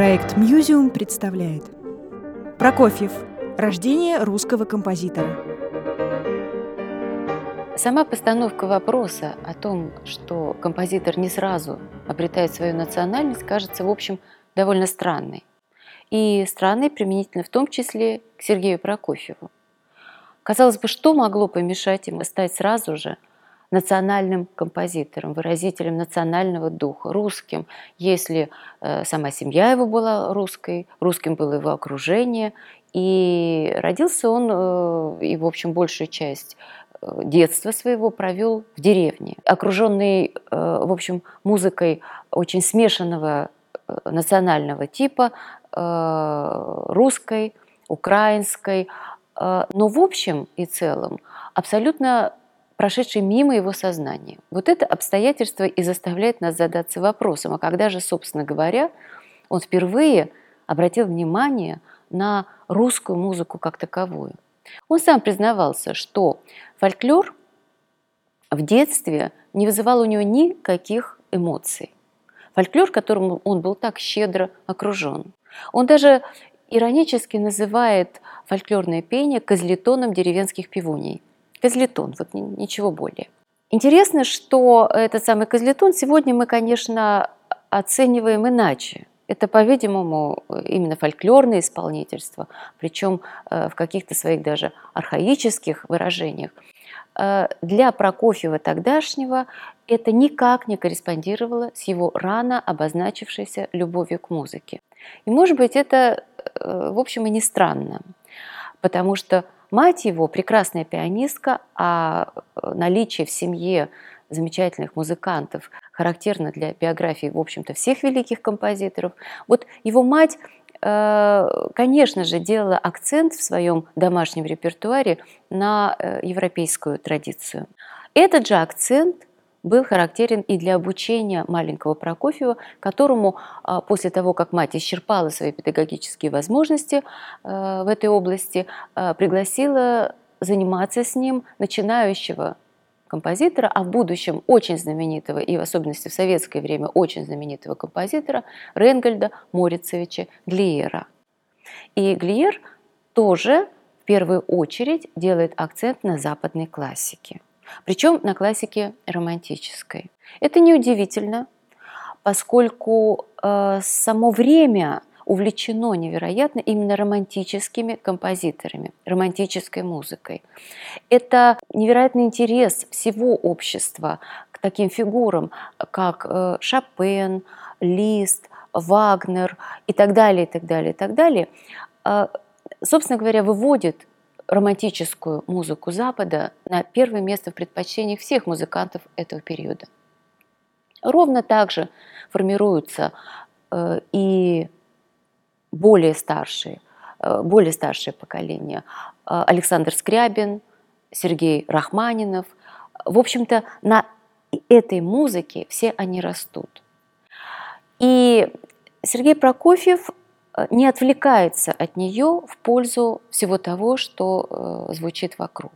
Проект «Мьюзиум» представляет Прокофьев. Рождение русского композитора. Сама постановка вопроса о том, что композитор не сразу обретает свою национальность, кажется, в общем, довольно странной. И странной применительно в том числе к Сергею Прокофьеву. Казалось бы, что могло помешать ему стать сразу же национальным композитором, выразителем национального духа, русским, если э, сама семья его была русской, русским было его окружение, и родился он, э, и, в общем, большую часть э, детства своего провел в деревне, окруженный, в общем, музыкой очень смешанного национального типа, русской, украинской, но в общем и целом абсолютно прошедший мимо его сознания. Вот это обстоятельство и заставляет нас задаться вопросом, а когда же, собственно говоря, он впервые обратил внимание на русскую музыку как таковую. Он сам признавался, что фольклор в детстве не вызывал у него никаких эмоций. Фольклор, которым он был так щедро окружен. Он даже иронически называет фольклорное пение козлетоном деревенских пивуней – Козлетон, вот ничего более. Интересно, что этот самый козлетон сегодня мы, конечно, оцениваем иначе. Это, по-видимому, именно фольклорное исполнительство, причем э, в каких-то своих даже архаических выражениях. Э, для Прокофьева тогдашнего это никак не корреспондировало с его рано обозначившейся любовью к музыке. И, может быть, это, э, в общем, и не странно, потому что Мать его прекрасная пианистка, а э, наличие в семье замечательных музыкантов характерно для биографии, в общем-то, всех великих композиторов. Вот его мать э, конечно же, делала акцент в своем домашнем репертуаре на э, европейскую традицию. Этот же акцент был характерен и для обучения маленького Прокофьева, которому а, после того, как мать исчерпала свои педагогические возможности э, в этой области, э, пригласила заниматься с ним начинающего композитора, а в будущем очень знаменитого, и в особенности в советское время очень знаменитого композитора Ренгольда Морицевича Глиера. И Глиер тоже в первую очередь делает акцент на западной классике причем на классике романтической. Это неудивительно, поскольку э, само время увлечено невероятно именно романтическими композиторами, романтической музыкой. Это невероятный интерес всего общества к таким фигурам, как э, Шопен, Лист, Вагнер и так далее, и так далее, и так далее, э, собственно говоря, выводит романтическую музыку Запада на первое место в предпочтениях всех музыкантов этого периода. Ровно так же формируются э, и более старшие, э, более старшее поколение. Э, Александр Скрябин, Сергей Рахманинов. В общем-то, на этой музыке все они растут. И Сергей Прокофьев не отвлекается от нее в пользу всего того, что э, звучит вокруг.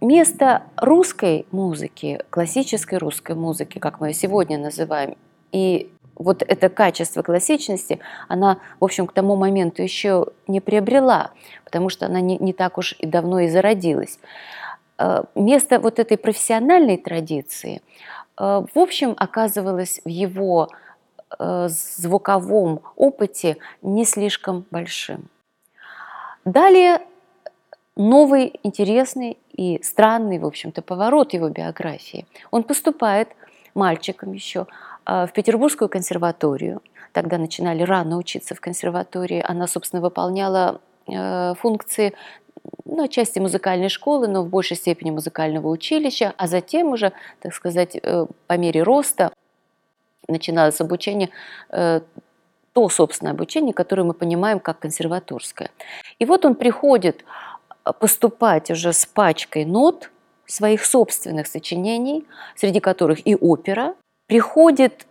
Место русской музыки, классической русской музыки, как мы ее сегодня называем, и вот это качество классичности, она, в общем, к тому моменту еще не приобрела, потому что она не, не так уж и давно и зародилась. Э, место вот этой профессиональной традиции, в общем, оказывалось в его Э, звуковом опыте не слишком большим. Далее новый, интересный и странный, в общем-то, поворот его биографии. Он поступает мальчиком еще э, в Петербургскую консерваторию. Тогда начинали рано учиться в консерватории. Она, собственно, выполняла э, функции ну, отчасти музыкальной школы, но в большей степени музыкального училища, а затем уже, так сказать, по мере роста начиналось обучение, э, то собственное обучение, которое мы понимаем как консерваторское. И вот он приходит э, поступать уже с пачкой нот своих собственных сочинений, среди которых и опера, приходит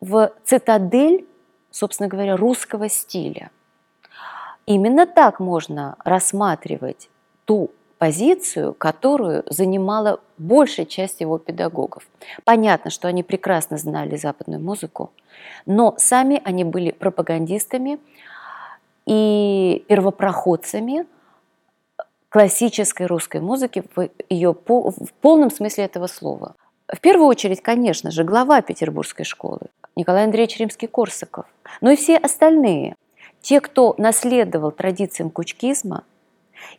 в цитадель, собственно говоря, русского стиля. Именно так можно рассматривать ту позицию, которую занимала большая часть его педагогов. Понятно, что они прекрасно знали западную музыку, но сами они были пропагандистами и первопроходцами классической русской музыки в ее в полном смысле этого слова. В первую очередь, конечно же, глава Петербургской школы Николай Андреевич Римский-Корсаков, но и все остальные, те, кто наследовал традициям кучкизма,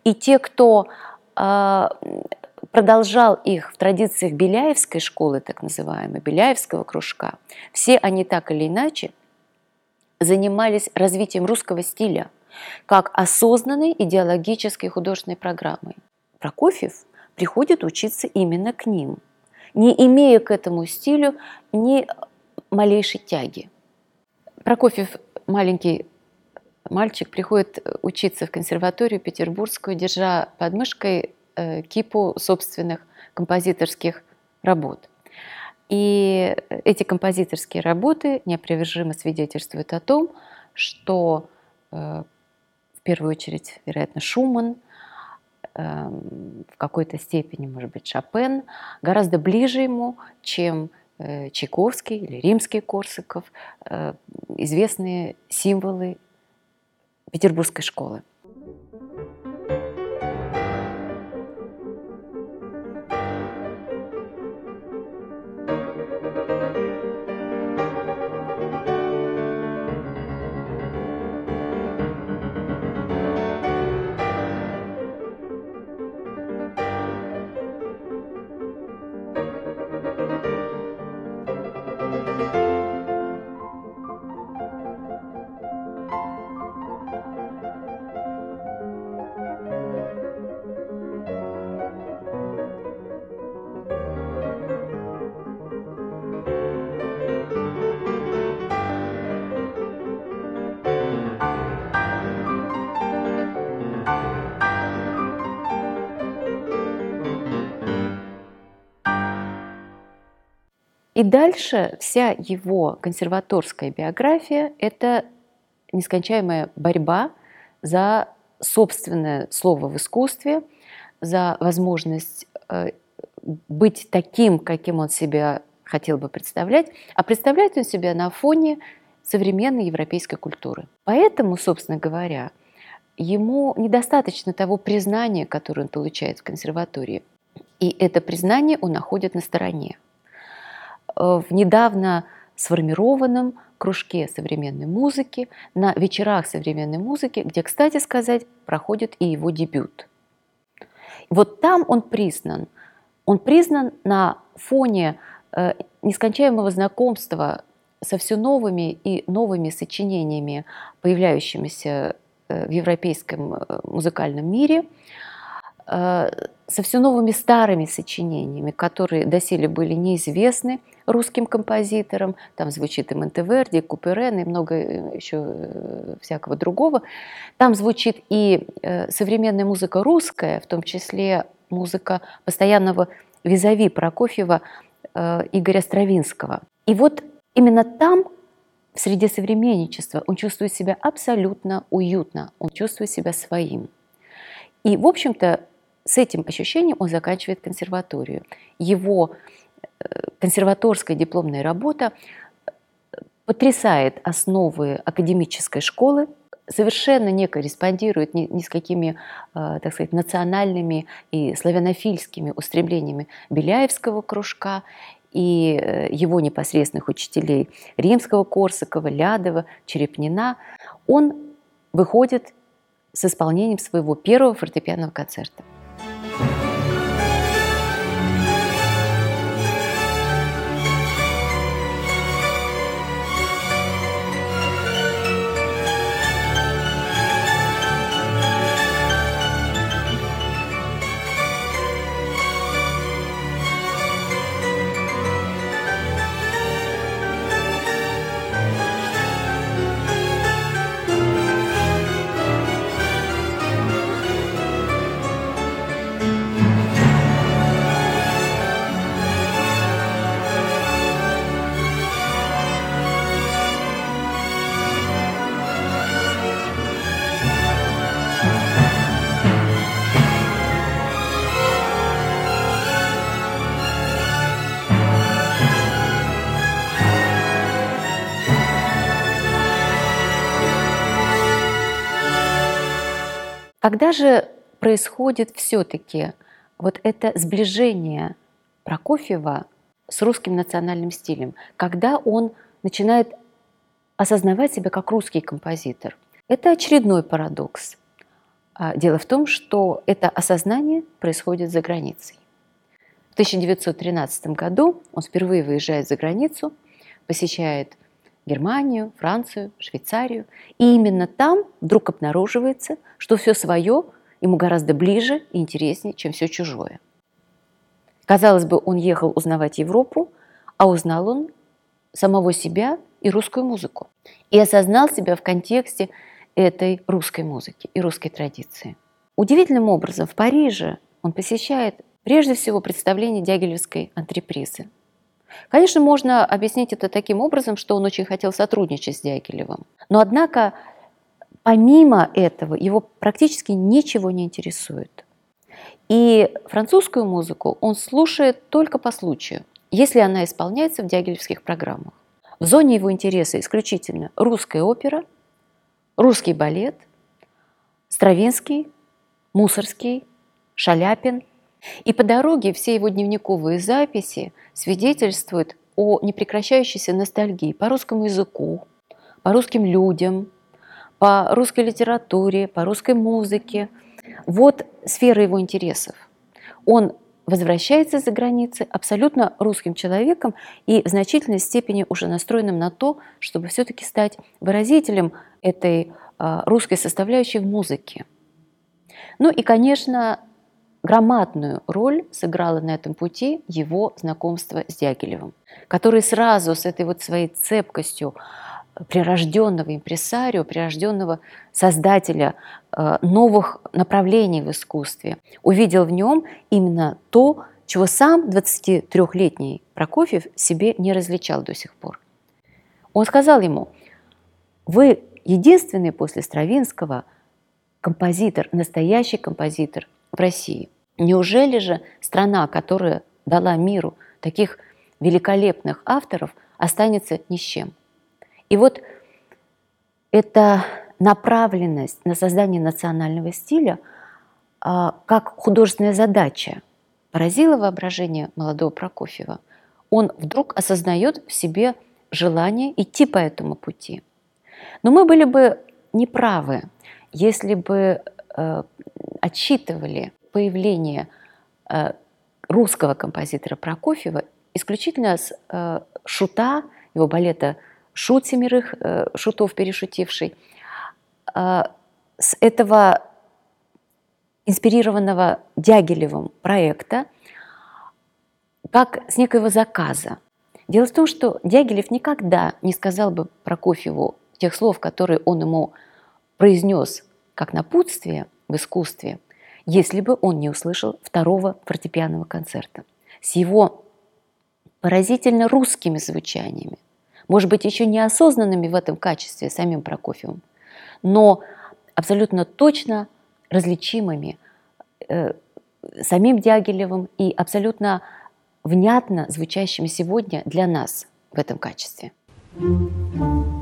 и те, кто э, продолжал их в традициях Беляевской школы, так называемой, Беляевского кружка, все они так или иначе занимались развитием русского стиля как осознанной идеологической художественной программой. Прокофьев приходит учиться именно к ним – не имея к этому стилю ни малейшей тяги. Прокофьев, маленький мальчик, приходит учиться в консерваторию петербургскую, держа под мышкой э, кипу собственных композиторских работ. И эти композиторские работы неопровержимо свидетельствуют о том, что э, в первую очередь, вероятно, Шуман – Эм, в какой-то степени, может быть, Шопен, гораздо ближе ему, чем э, Чайковский или римский Корсаков, э, известные символы петербургской школы. И дальше вся его консерваторская биография – это нескончаемая борьба за собственное слово в искусстве, за возможность э, быть таким, каким он себя хотел бы представлять, а представляет он себя на фоне современной европейской культуры. Поэтому, собственно говоря, ему недостаточно того признания, которое он получает в консерватории. И это признание он находит на стороне. Э, в недавно сформированном кружке современной музыки, на вечерах современной музыки, где, кстати сказать, проходит и его дебют. Вот там он признан. Он признан на фоне э, нескончаемого знакомства со все новыми и новыми сочинениями, появляющимися э, в европейском музыкальном мире, со все новыми старыми сочинениями, которые доселе были неизвестны русским композиторам. Там звучит и Монтеверди, и Куперен, и много э, еще э, всякого другого. Там звучит и э, современная музыка русская, в том числе музыка постоянного визави Прокофьева Игоря Стравинского. И вот именно там в среде современничества он чувствует себя абсолютно уютно, он чувствует себя своим. И, в общем-то, с этим ощущением он заканчивает консерваторию. Его э, консерваторская дипломная работа потрясает основы академической школы, совершенно не корреспондирует ни, ни с какими, э, так сказать, национальными и славянофильскими устремлениями Беляевского кружка и э, его непосредственных учителей Римского, Корсакова, Лядова, Черепнина. Он выходит с исполнением своего первого фортепианного концерта. Когда же происходит все-таки вот это сближение Прокофьева с русским национальным стилем, когда он начинает осознавать себя как русский композитор. Это очередной парадокс. А, дело в том, что это осознание происходит за границей. В 1913 году он впервые выезжает за границу, посещает Германию, Францию, Швейцарию. И именно там вдруг обнаруживается, что все свое ему гораздо ближе и интереснее, чем все чужое. Казалось бы, он ехал узнавать Европу, а узнал он самого себя и русскую музыку. И осознал себя в контексте этой русской музыки и русской традиции. Удивительным образом в Париже он посещает прежде всего представление дягилевской антрепризы. Конечно, можно объяснить это таким образом, что он очень хотел сотрудничать с Дягилевым. Но однако, помимо этого, его практически ничего не интересует. И французскую музыку он слушает только по случаю, если она исполняется в дягилевских программах. В зоне его интереса исключительно русская опера, русский балет, Стравинский, Мусорский, Шаляпин. И по дороге все его дневниковые записи свидетельствуют о непрекращающейся ностальгии по русскому языку, по русским людям, по русской литературе, по русской музыке. Вот сфера его интересов. Он возвращается за границы абсолютно русским человеком и в значительной степени уже настроенным на то, чтобы все-таки стать выразителем этой а, русской составляющей в музыке. Ну и, конечно, громадную роль сыграло на этом пути его знакомство с Дягилевым, который сразу с этой вот своей цепкостью прирожденного импресарио, прирожденного создателя э, новых направлений в искусстве, увидел в нем именно то, чего сам 23-летний Прокофьев себе не различал до сих пор. Он сказал ему, вы единственный после Стравинского композитор, настоящий композитор в России. Неужели же страна, которая дала миру таких великолепных авторов, останется ни с чем? И вот эта направленность на создание национального стиля а, как художественная задача поразила воображение молодого Прокофьева. Он вдруг осознает в себе желание идти по этому пути. Но мы были бы неправы, если бы э, отсчитывали появление э, русского композитора Прокофьева исключительно с э, шута, его балета «Шут семерых э, шутов перешутивший», с этого инспирированного Дягилевым проекта, как с некоего заказа. Дело в том, что Дягилев никогда не сказал бы Прокофьеву тех слов, которые он ему произнес как напутствие в искусстве, если бы он не услышал второго фортепианного концерта с его поразительно русскими звучаниями, может быть, еще неосознанными в этом качестве самим Прокофьевым, но абсолютно точно различимыми э, самим Дягилевым и абсолютно внятно звучащими сегодня для нас в этом качестве. thank you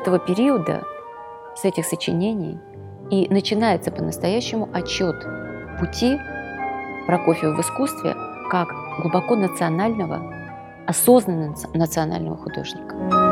этого периода, с этих сочинений и начинается по-настоящему отчет пути Прокофьева в искусстве как глубоко национального, осознанного национального художника.